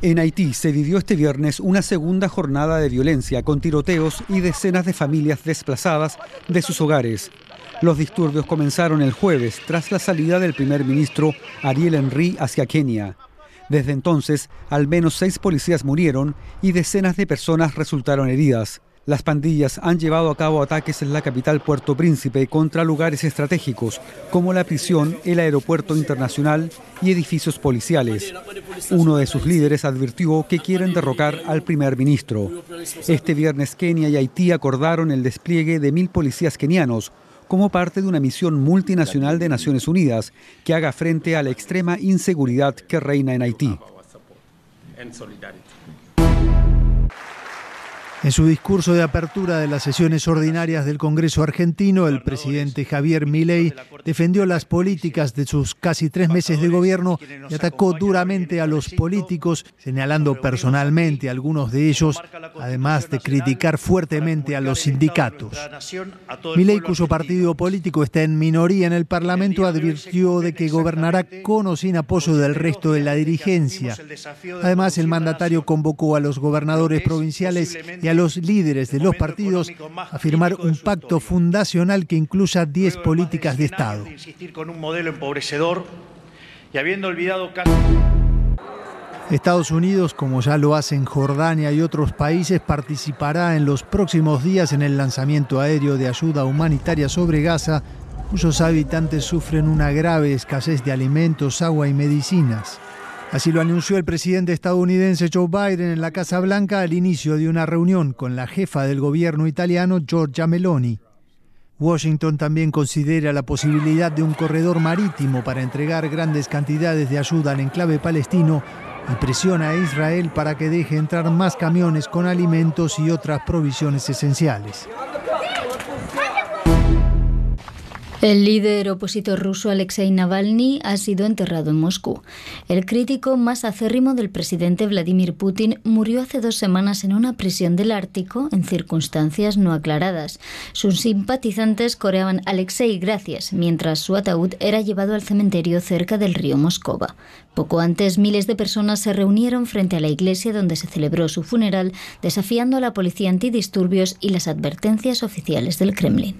En Haití se vivió este viernes una segunda jornada de violencia con tiroteos y decenas de familias desplazadas de sus hogares. Los disturbios comenzaron el jueves tras la salida del primer ministro Ariel Henry hacia Kenia. Desde entonces, al menos seis policías murieron y decenas de personas resultaron heridas. Las pandillas han llevado a cabo ataques en la capital Puerto Príncipe contra lugares estratégicos como la prisión, el aeropuerto internacional y edificios policiales. Uno de sus líderes advirtió que quieren derrocar al primer ministro. Este viernes Kenia y Haití acordaron el despliegue de mil policías kenianos como parte de una misión multinacional de Naciones Unidas que haga frente a la extrema inseguridad que reina en Haití. En su discurso de apertura de las sesiones ordinarias del Congreso argentino, el presidente Javier Milei defendió las políticas de sus casi tres meses de gobierno y atacó duramente a los políticos, señalando personalmente a algunos de ellos, además de criticar fuertemente a los sindicatos. Milei, cuyo partido político está en minoría en el Parlamento, advirtió de que gobernará con o sin apoyo del resto de la dirigencia. Además, el mandatario convocó a los gobernadores provinciales y a los líderes de los partidos a firmar un pacto fundacional que incluya 10 políticas de Estado. Estados Unidos, como ya lo hacen Jordania y otros países, participará en los próximos días en el lanzamiento aéreo de ayuda humanitaria sobre Gaza, cuyos habitantes sufren una grave escasez de alimentos, agua y medicinas. Así lo anunció el presidente estadounidense Joe Biden en la Casa Blanca al inicio de una reunión con la jefa del gobierno italiano Giorgia Meloni. Washington también considera la posibilidad de un corredor marítimo para entregar grandes cantidades de ayuda al enclave palestino y presiona a Israel para que deje entrar más camiones con alimentos y otras provisiones esenciales. El líder opositor ruso Alexei Navalny ha sido enterrado en Moscú. El crítico más acérrimo del presidente Vladimir Putin murió hace dos semanas en una prisión del Ártico en circunstancias no aclaradas. Sus simpatizantes coreaban Alexei gracias, mientras su ataúd era llevado al cementerio cerca del río Moscova. Poco antes, miles de personas se reunieron frente a la iglesia donde se celebró su funeral, desafiando a la policía antidisturbios y las advertencias oficiales del Kremlin.